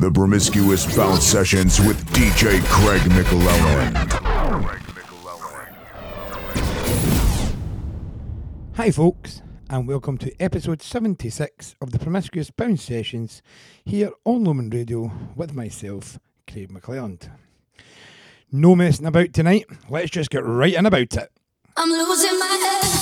The Promiscuous Bounce Sessions with DJ Craig McLellan. Hi, folks, and welcome to episode 76 of the Promiscuous Bounce Sessions here on Lumen Radio with myself, Craig McLeod. No messing about tonight, let's just get right in about it. I'm losing my head.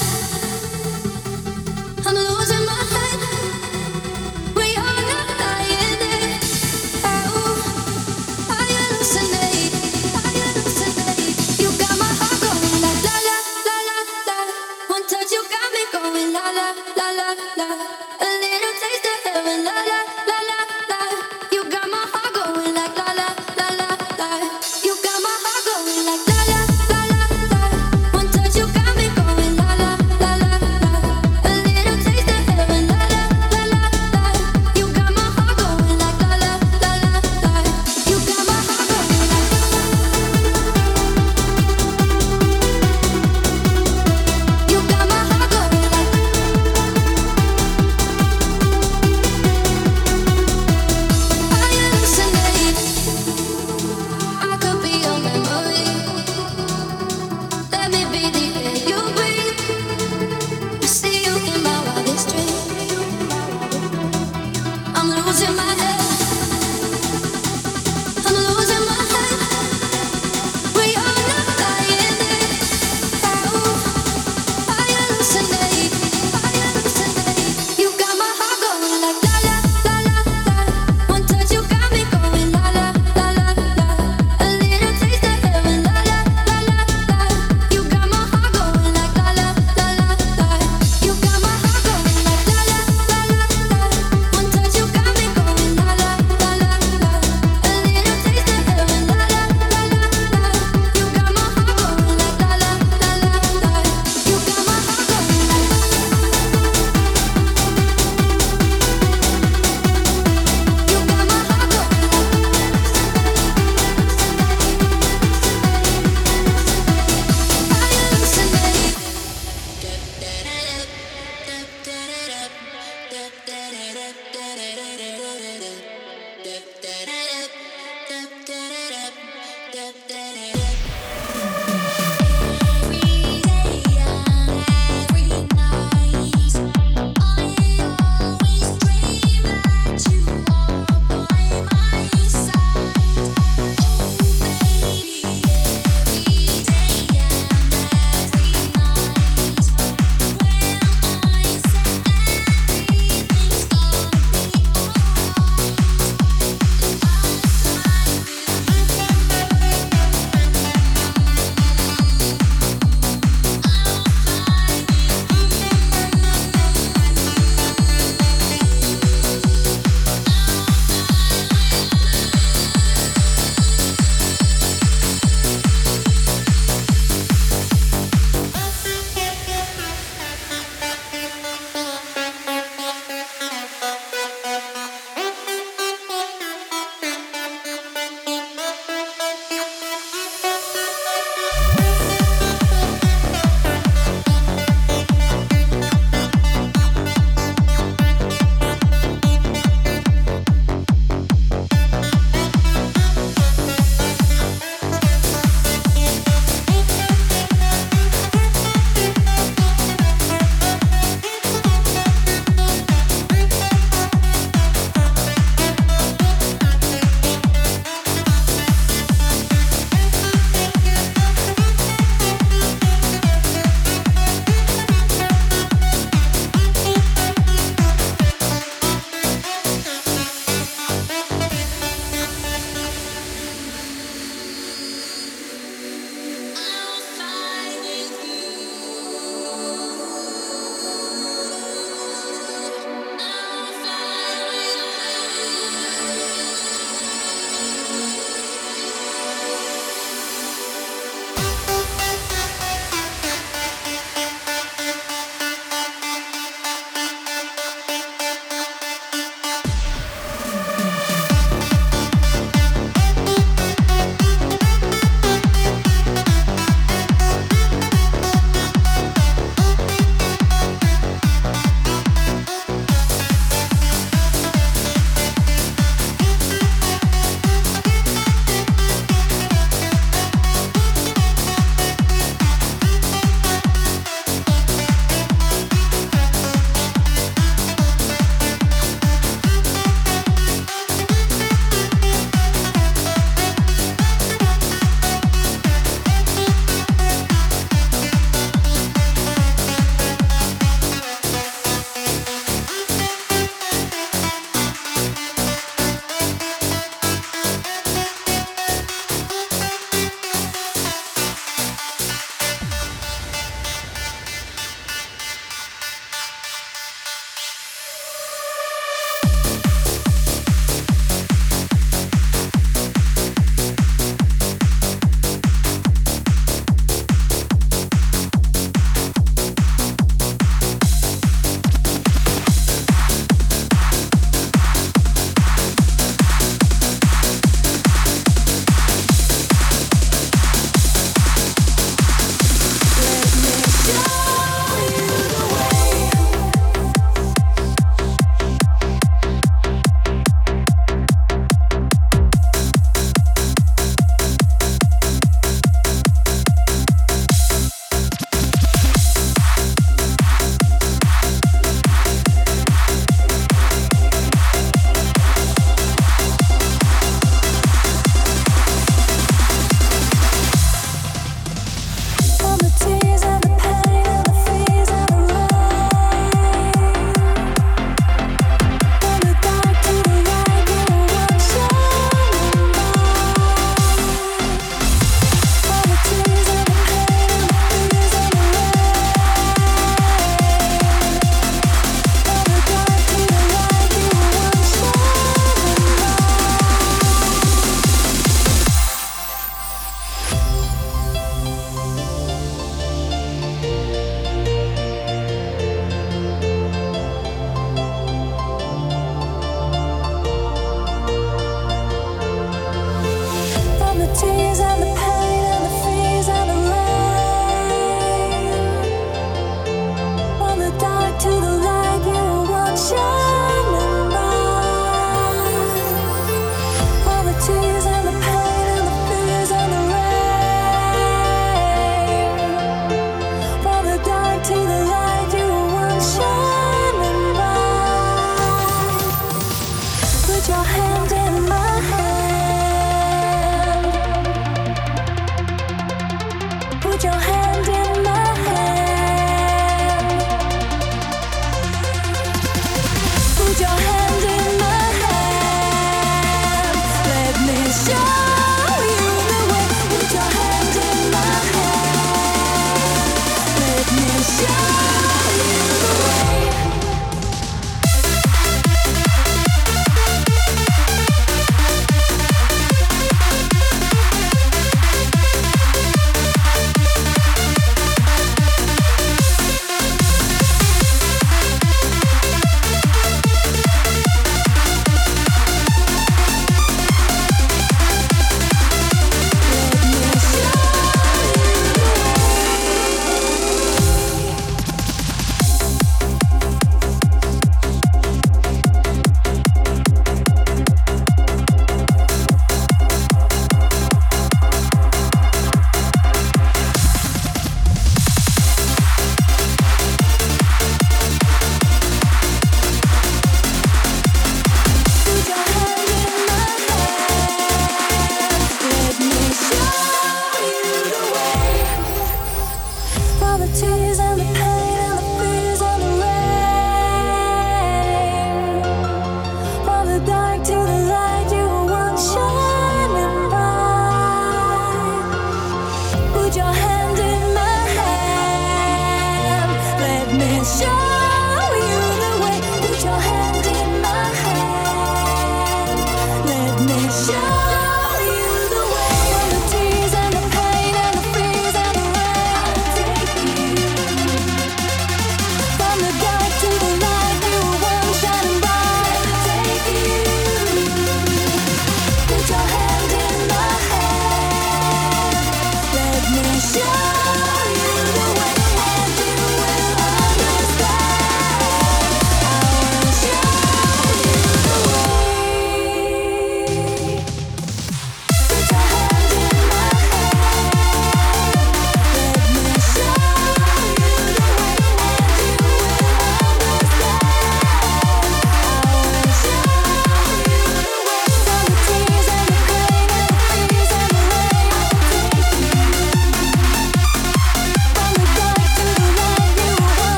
La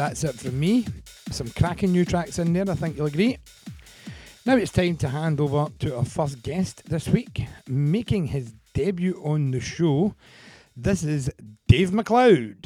that's it from me. Some cracking new tracks in there, I think you'll agree. Now it's time to hand over to our first guest this week, making his debut on the show. This is Dave McLeod.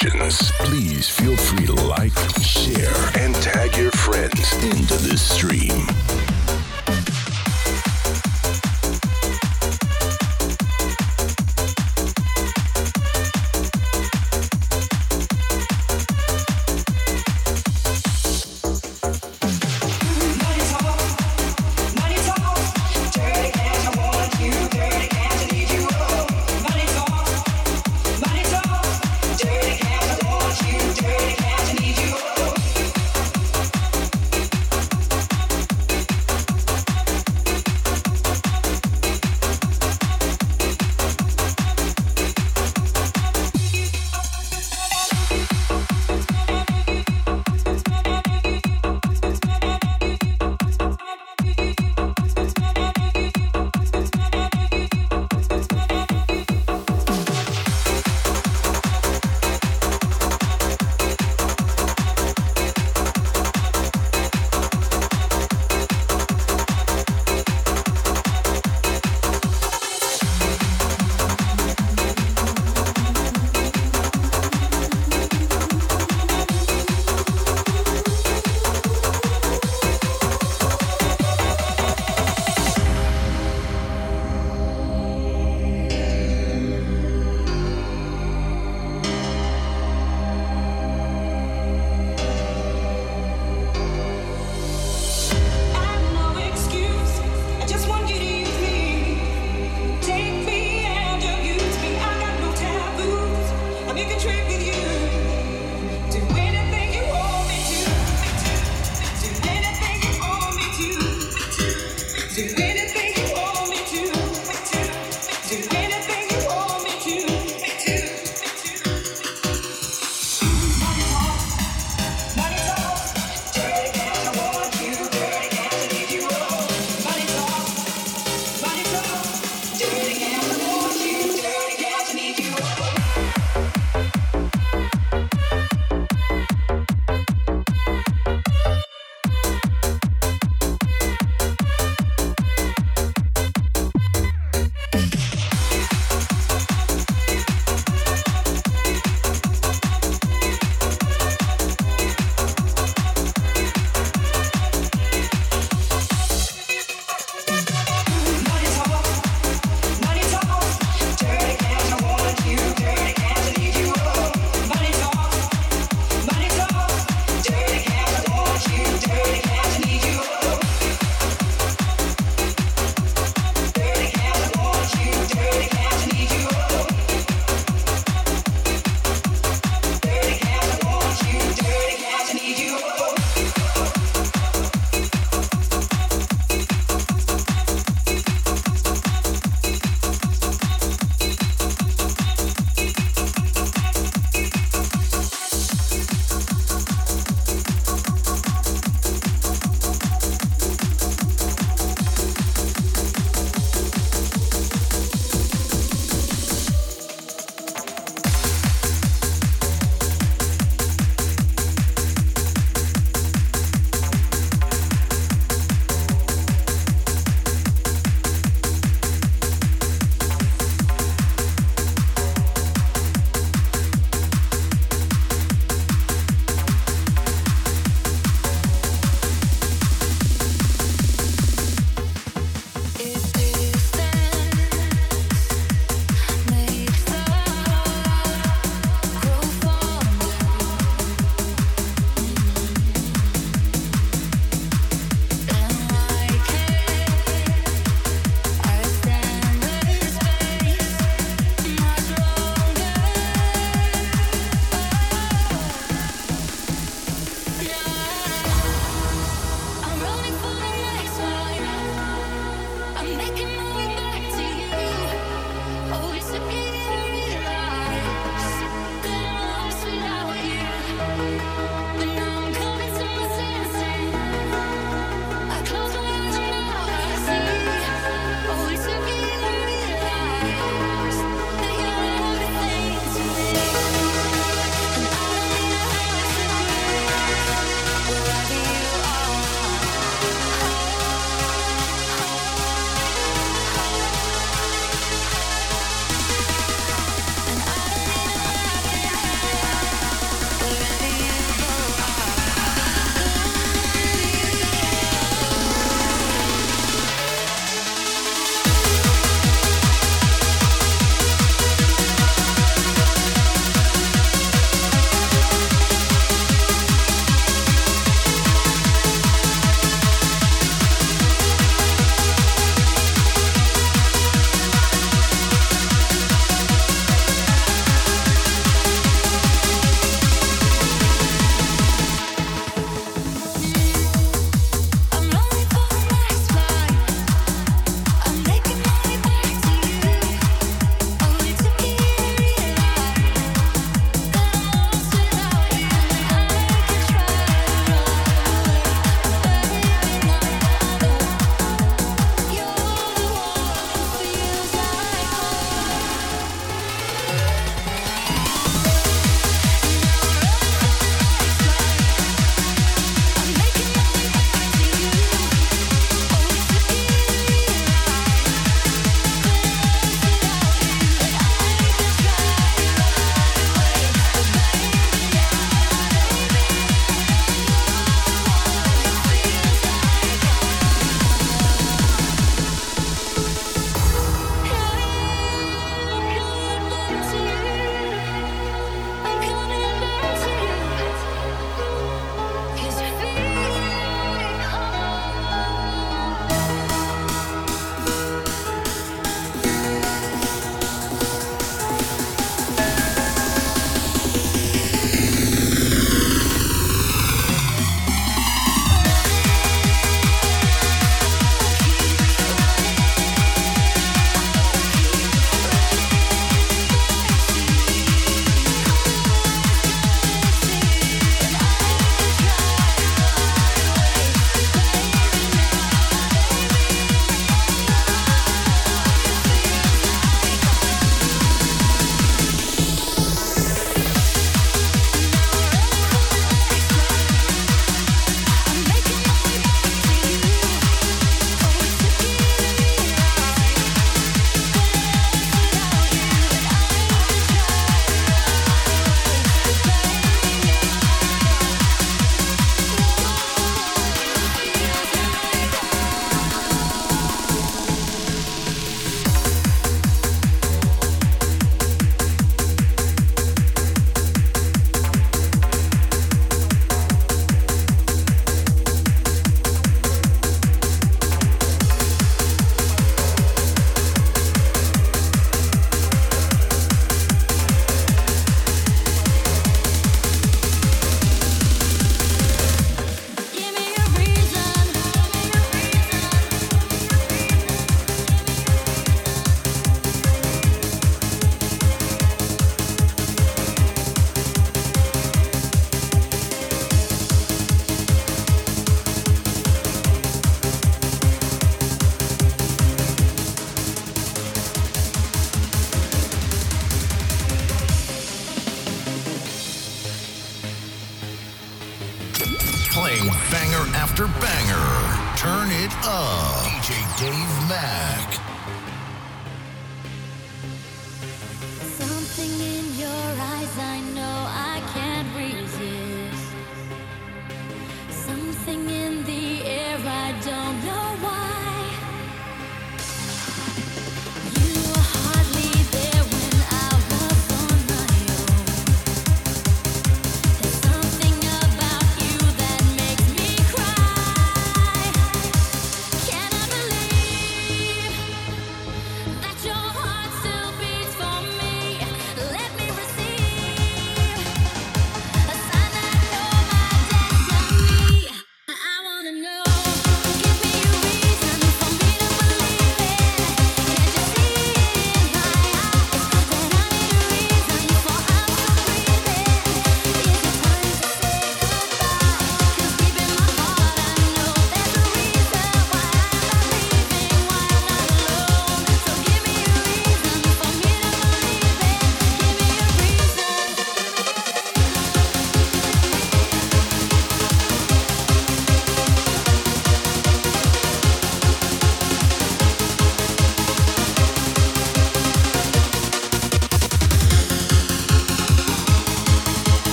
Please feel free to like,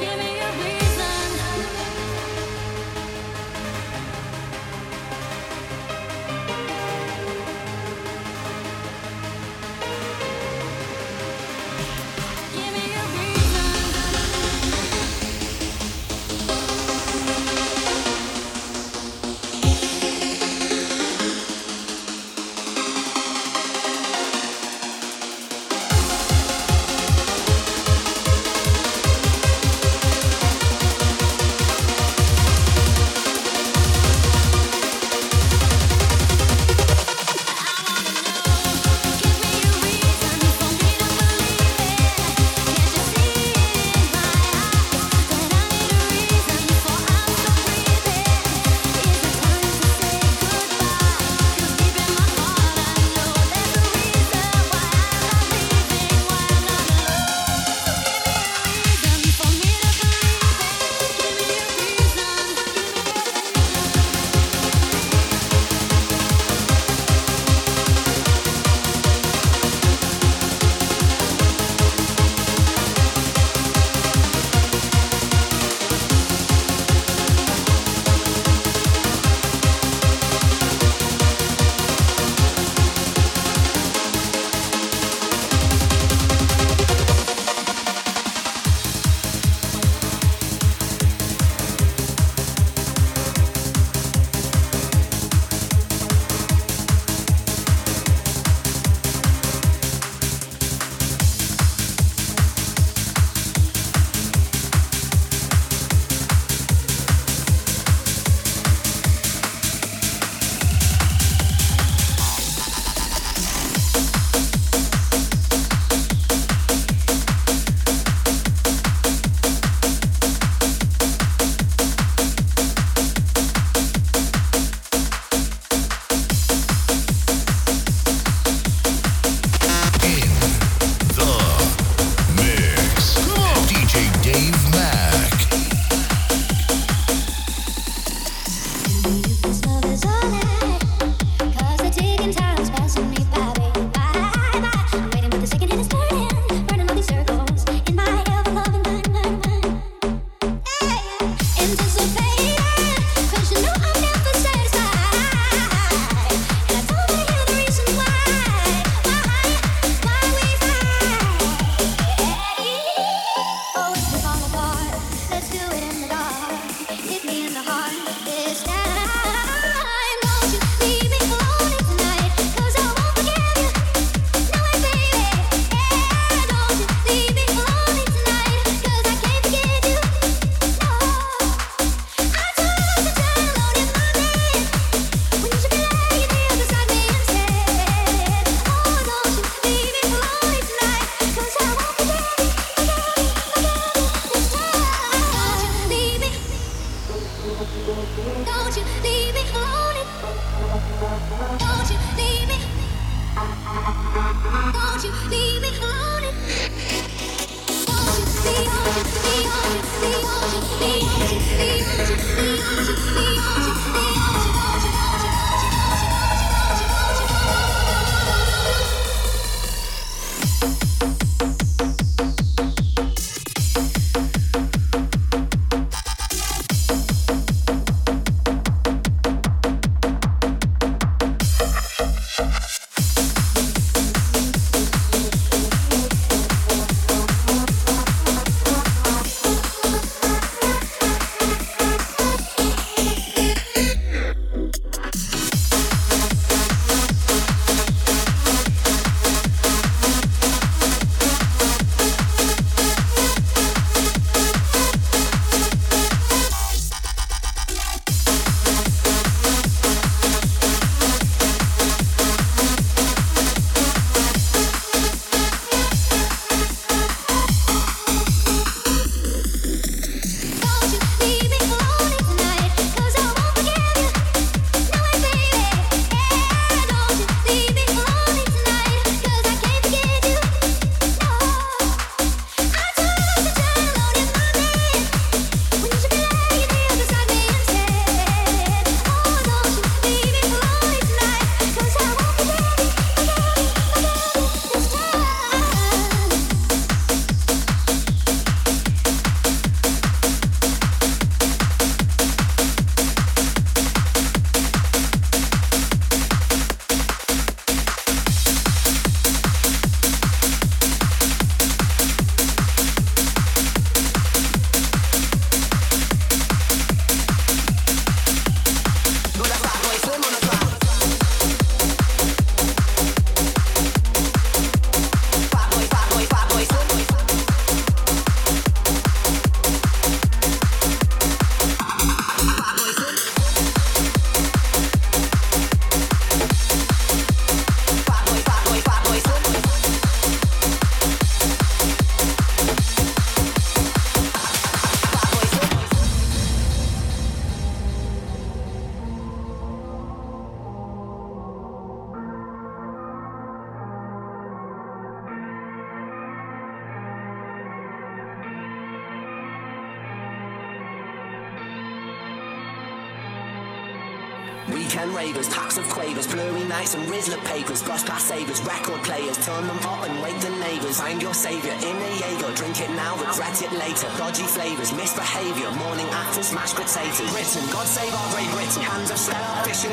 Give me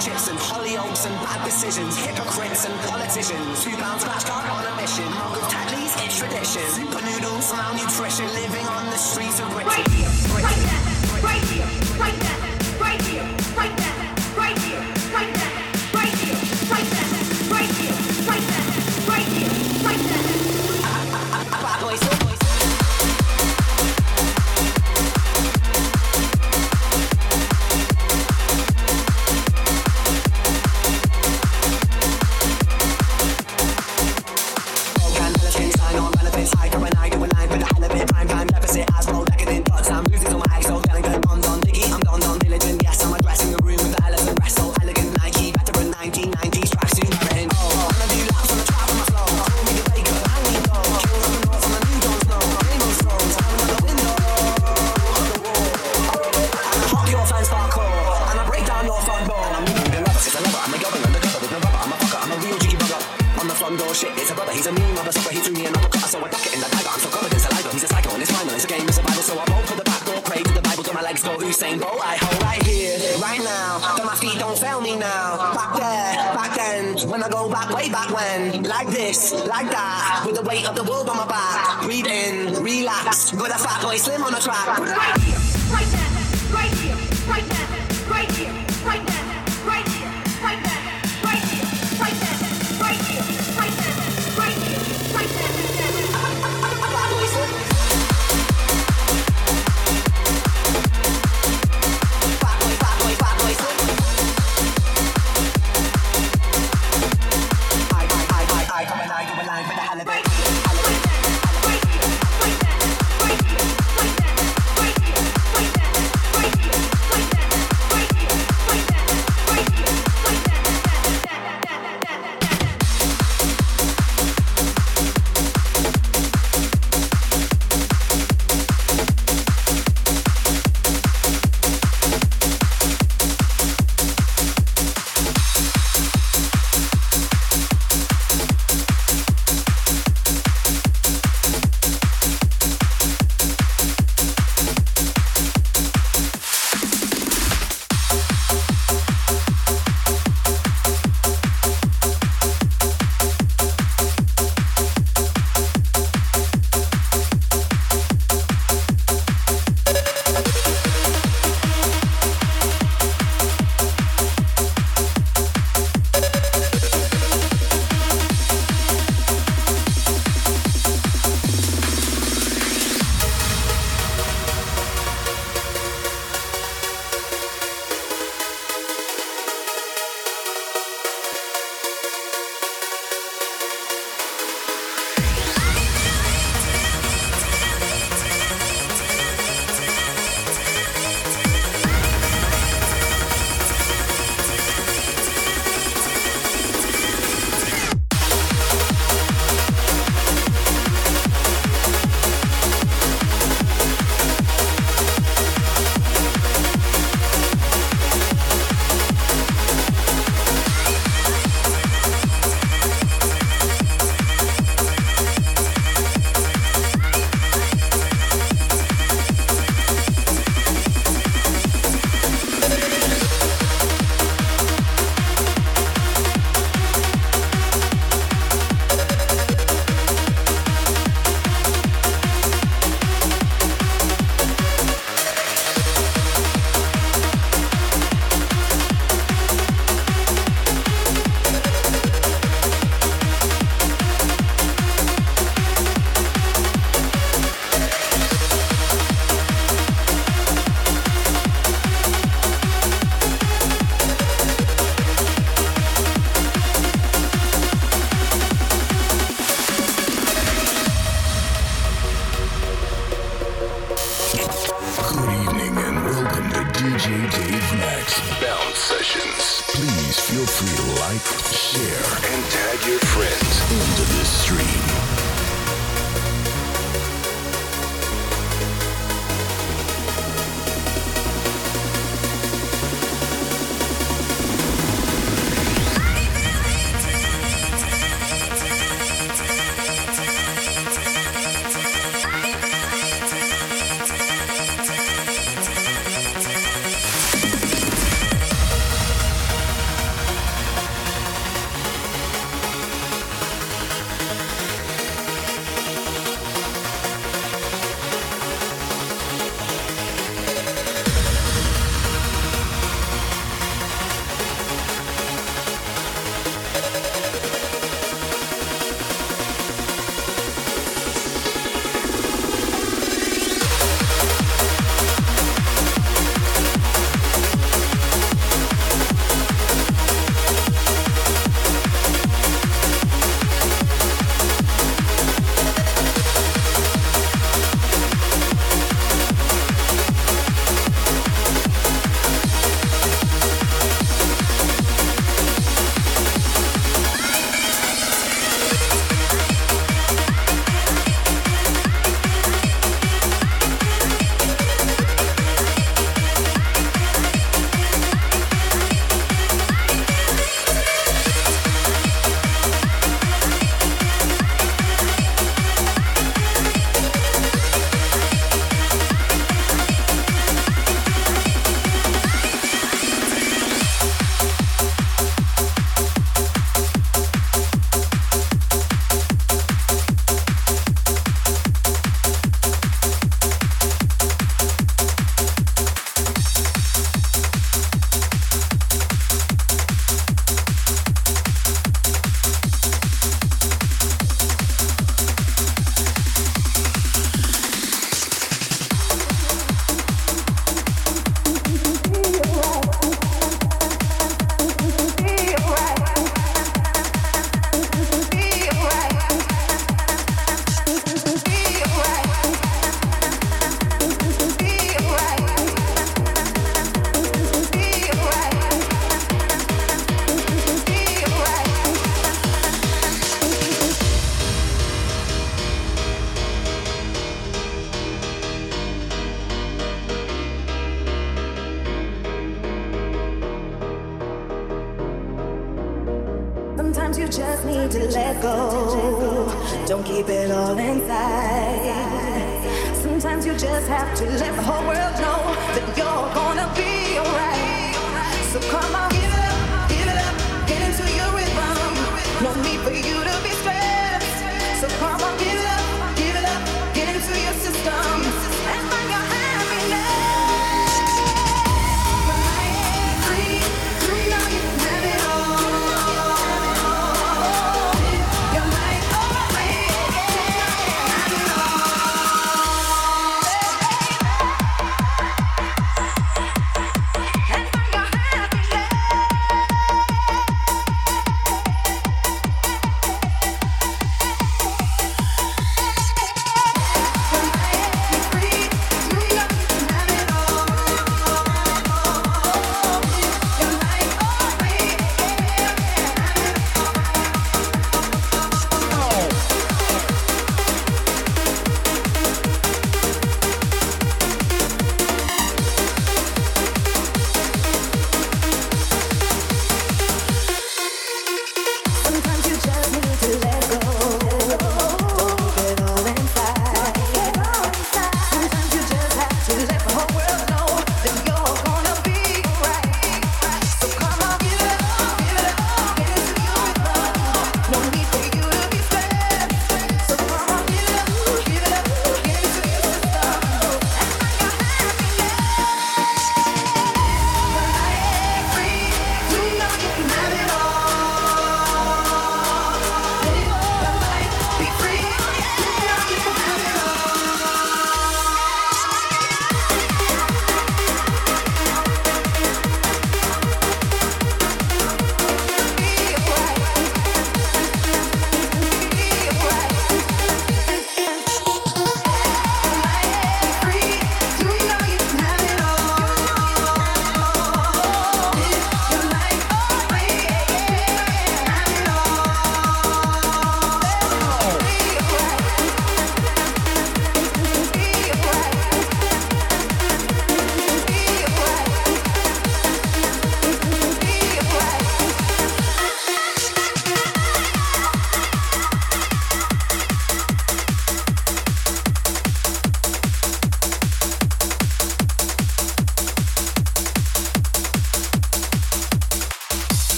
chips and hollyoaks and bad decisions, hypocrites and politicians. Two pounds flashcard on a mission, mongrel taglies, it's tradition. me now. Back there, back then, when I go back, way back when. Like this, like that, with the weight of the world on my back. Breathe in, relax, with a Fatboy Slim on the track. Right here, right now.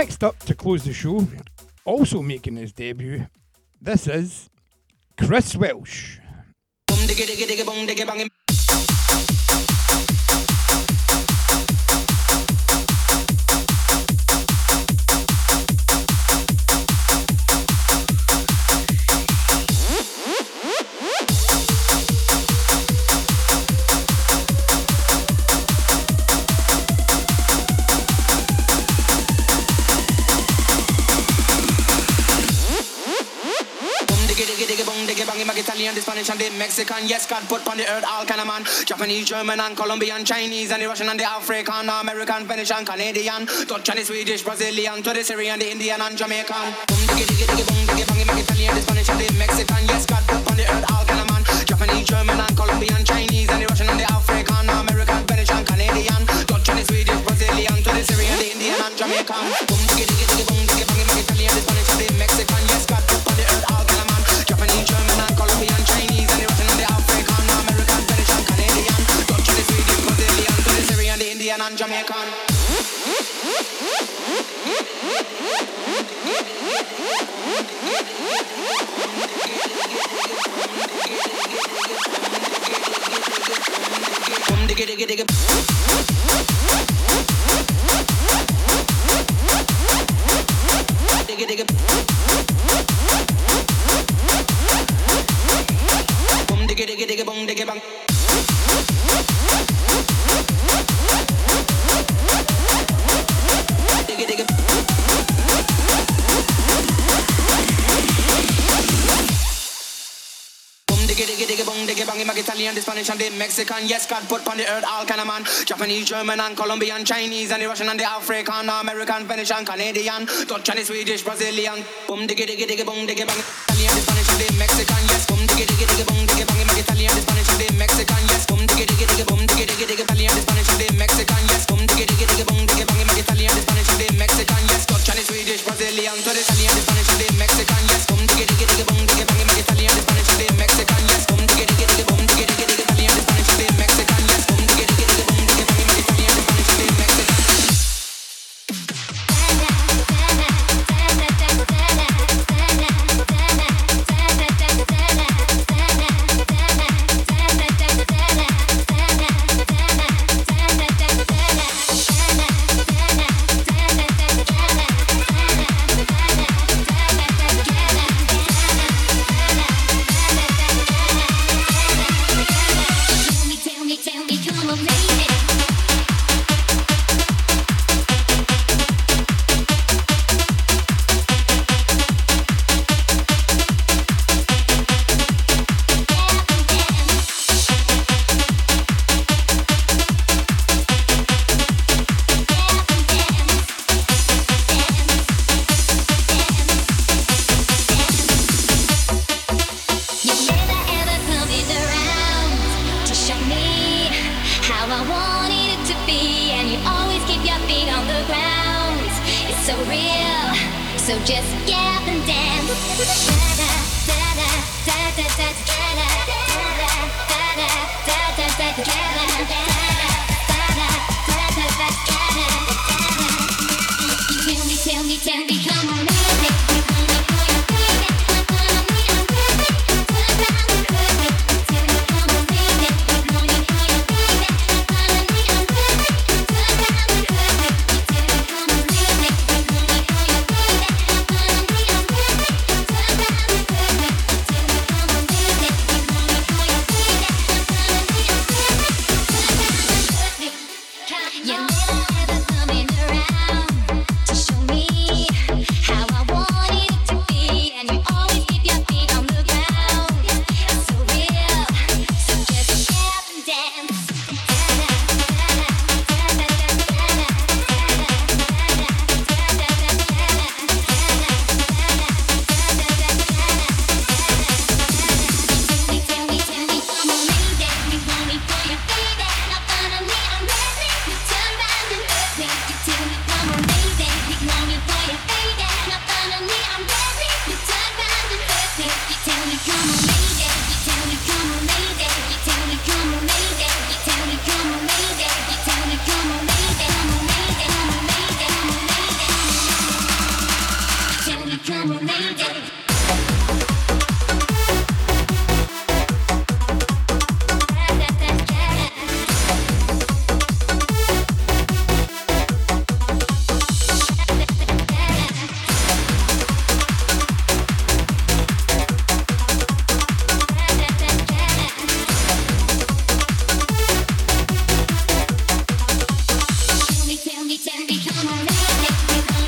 Next up to close the show, also making his debut, this is Chris Welsh. man. Yes, God put on the earth all kind of man. Japanese, German, and Colombian, Chinese, and the Russian, and the African, American, Finnish, and Canadian, Dutch, and the Swedish, Brazilian, to the Syrian, the Indian, and Jamaican. Boom, diggy, diggy, diggy, Italian, the Spanish, and the Mexican. Yes, God put on the earth all kind of man. Japanese, German, and Colombian, Chinese, and the Russian, and the African, American, Finnish, and Canadian, Dutch, and the Swedish, Brazilian. Boom, diggy, diggy, diggy, boom, diggy, bang. Italian, the Spanish, and the Mexican. Yes, boom, diggy, diggy, diggy, boom, diggy, bang. Italian, the Spanish, and the Mexican. Yes, boom, diggy, diggy, diggy, boom, diggy, diggy, diggy, Italian, the Thank you.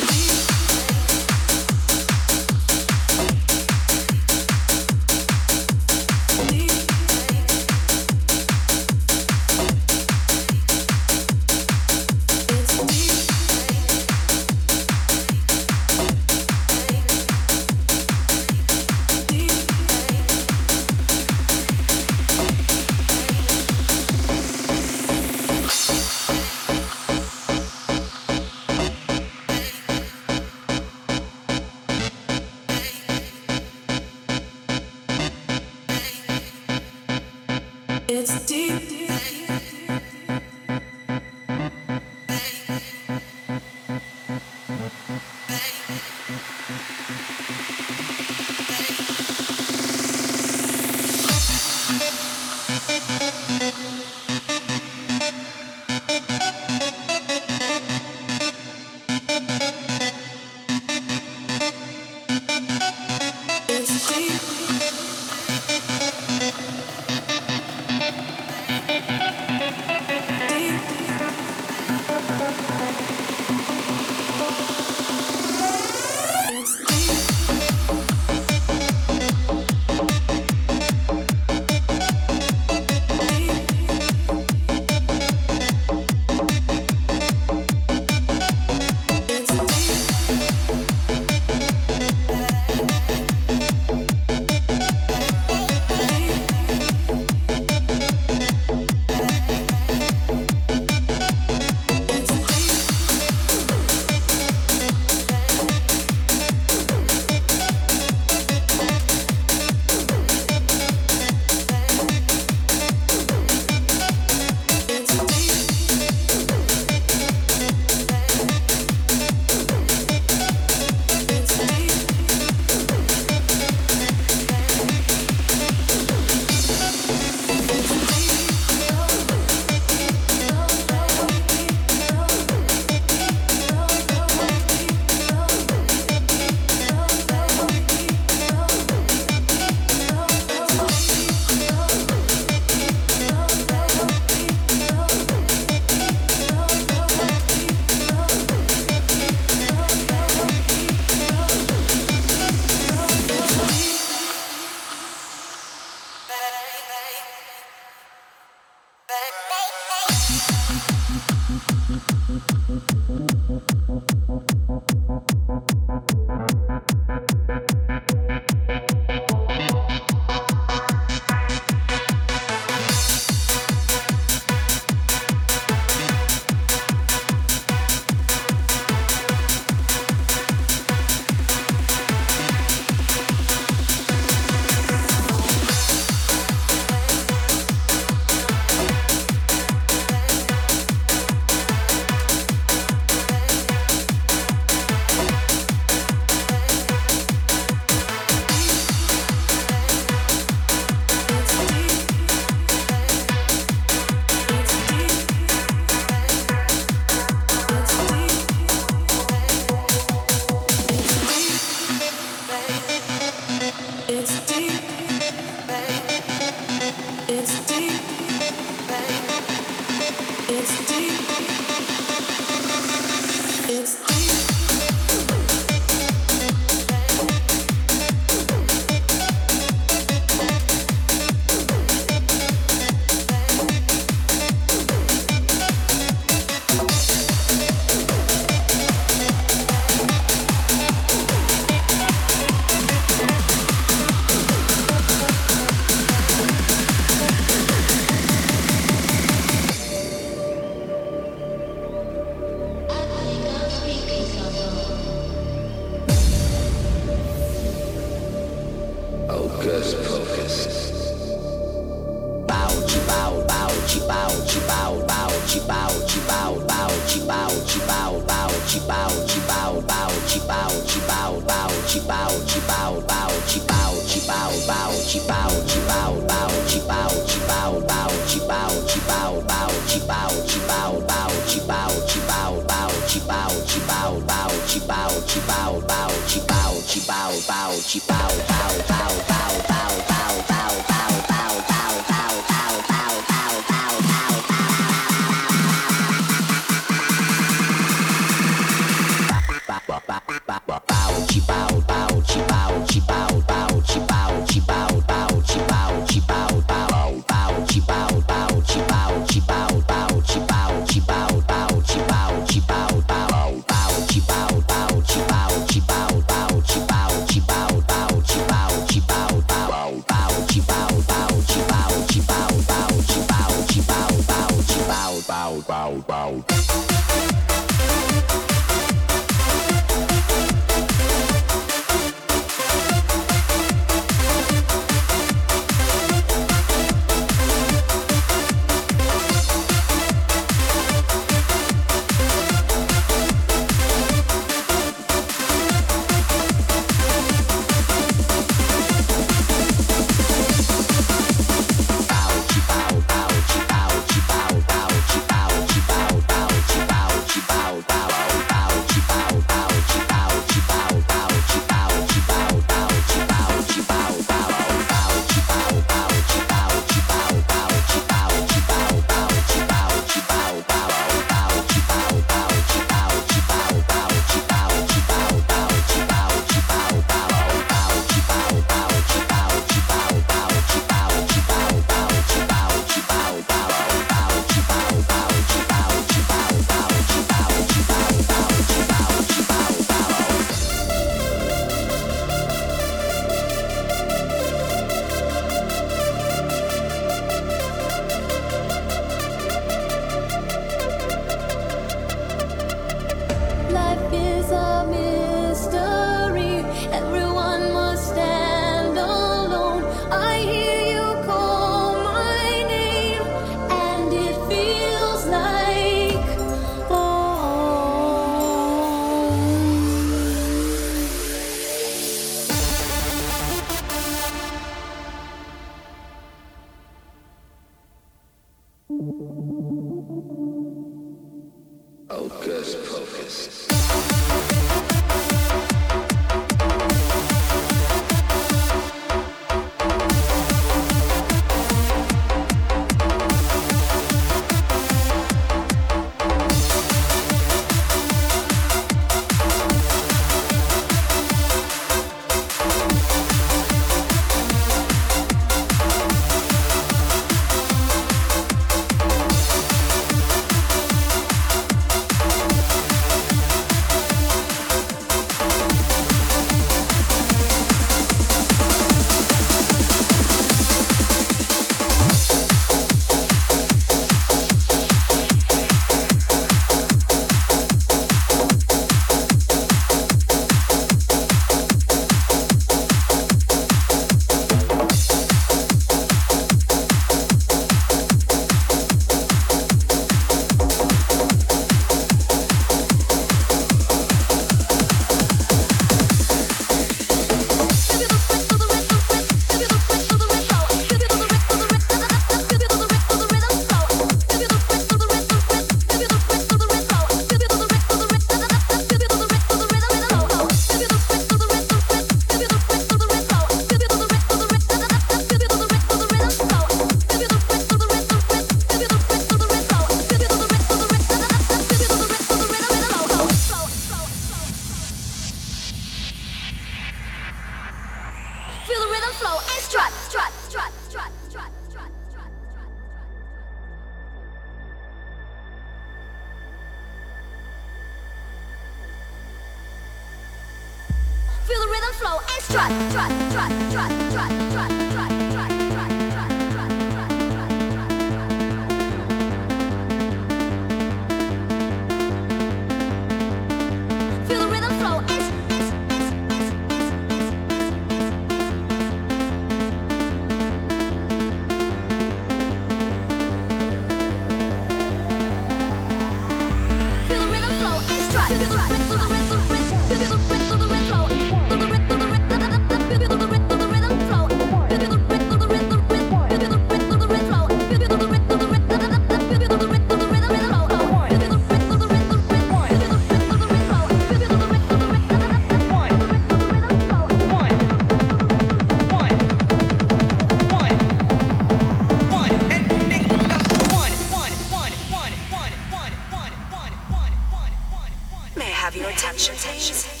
attention, attention.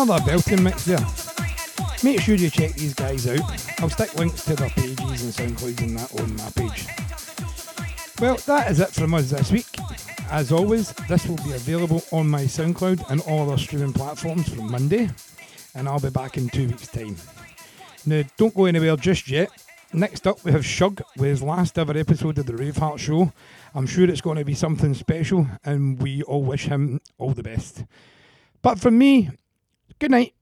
Another belting mix there. Make sure you check these guys out. I'll stick links to their pages and SoundClouds and that on my page. Well, that is it from us this week. As always, this will be available on my SoundCloud and all other streaming platforms from Monday, and I'll be back in two weeks' time. Now, don't go anywhere just yet. Next up, we have Shug with his last ever episode of the Raveheart Show. I'm sure it's going to be something special, and we all wish him all the best. But from me, good night.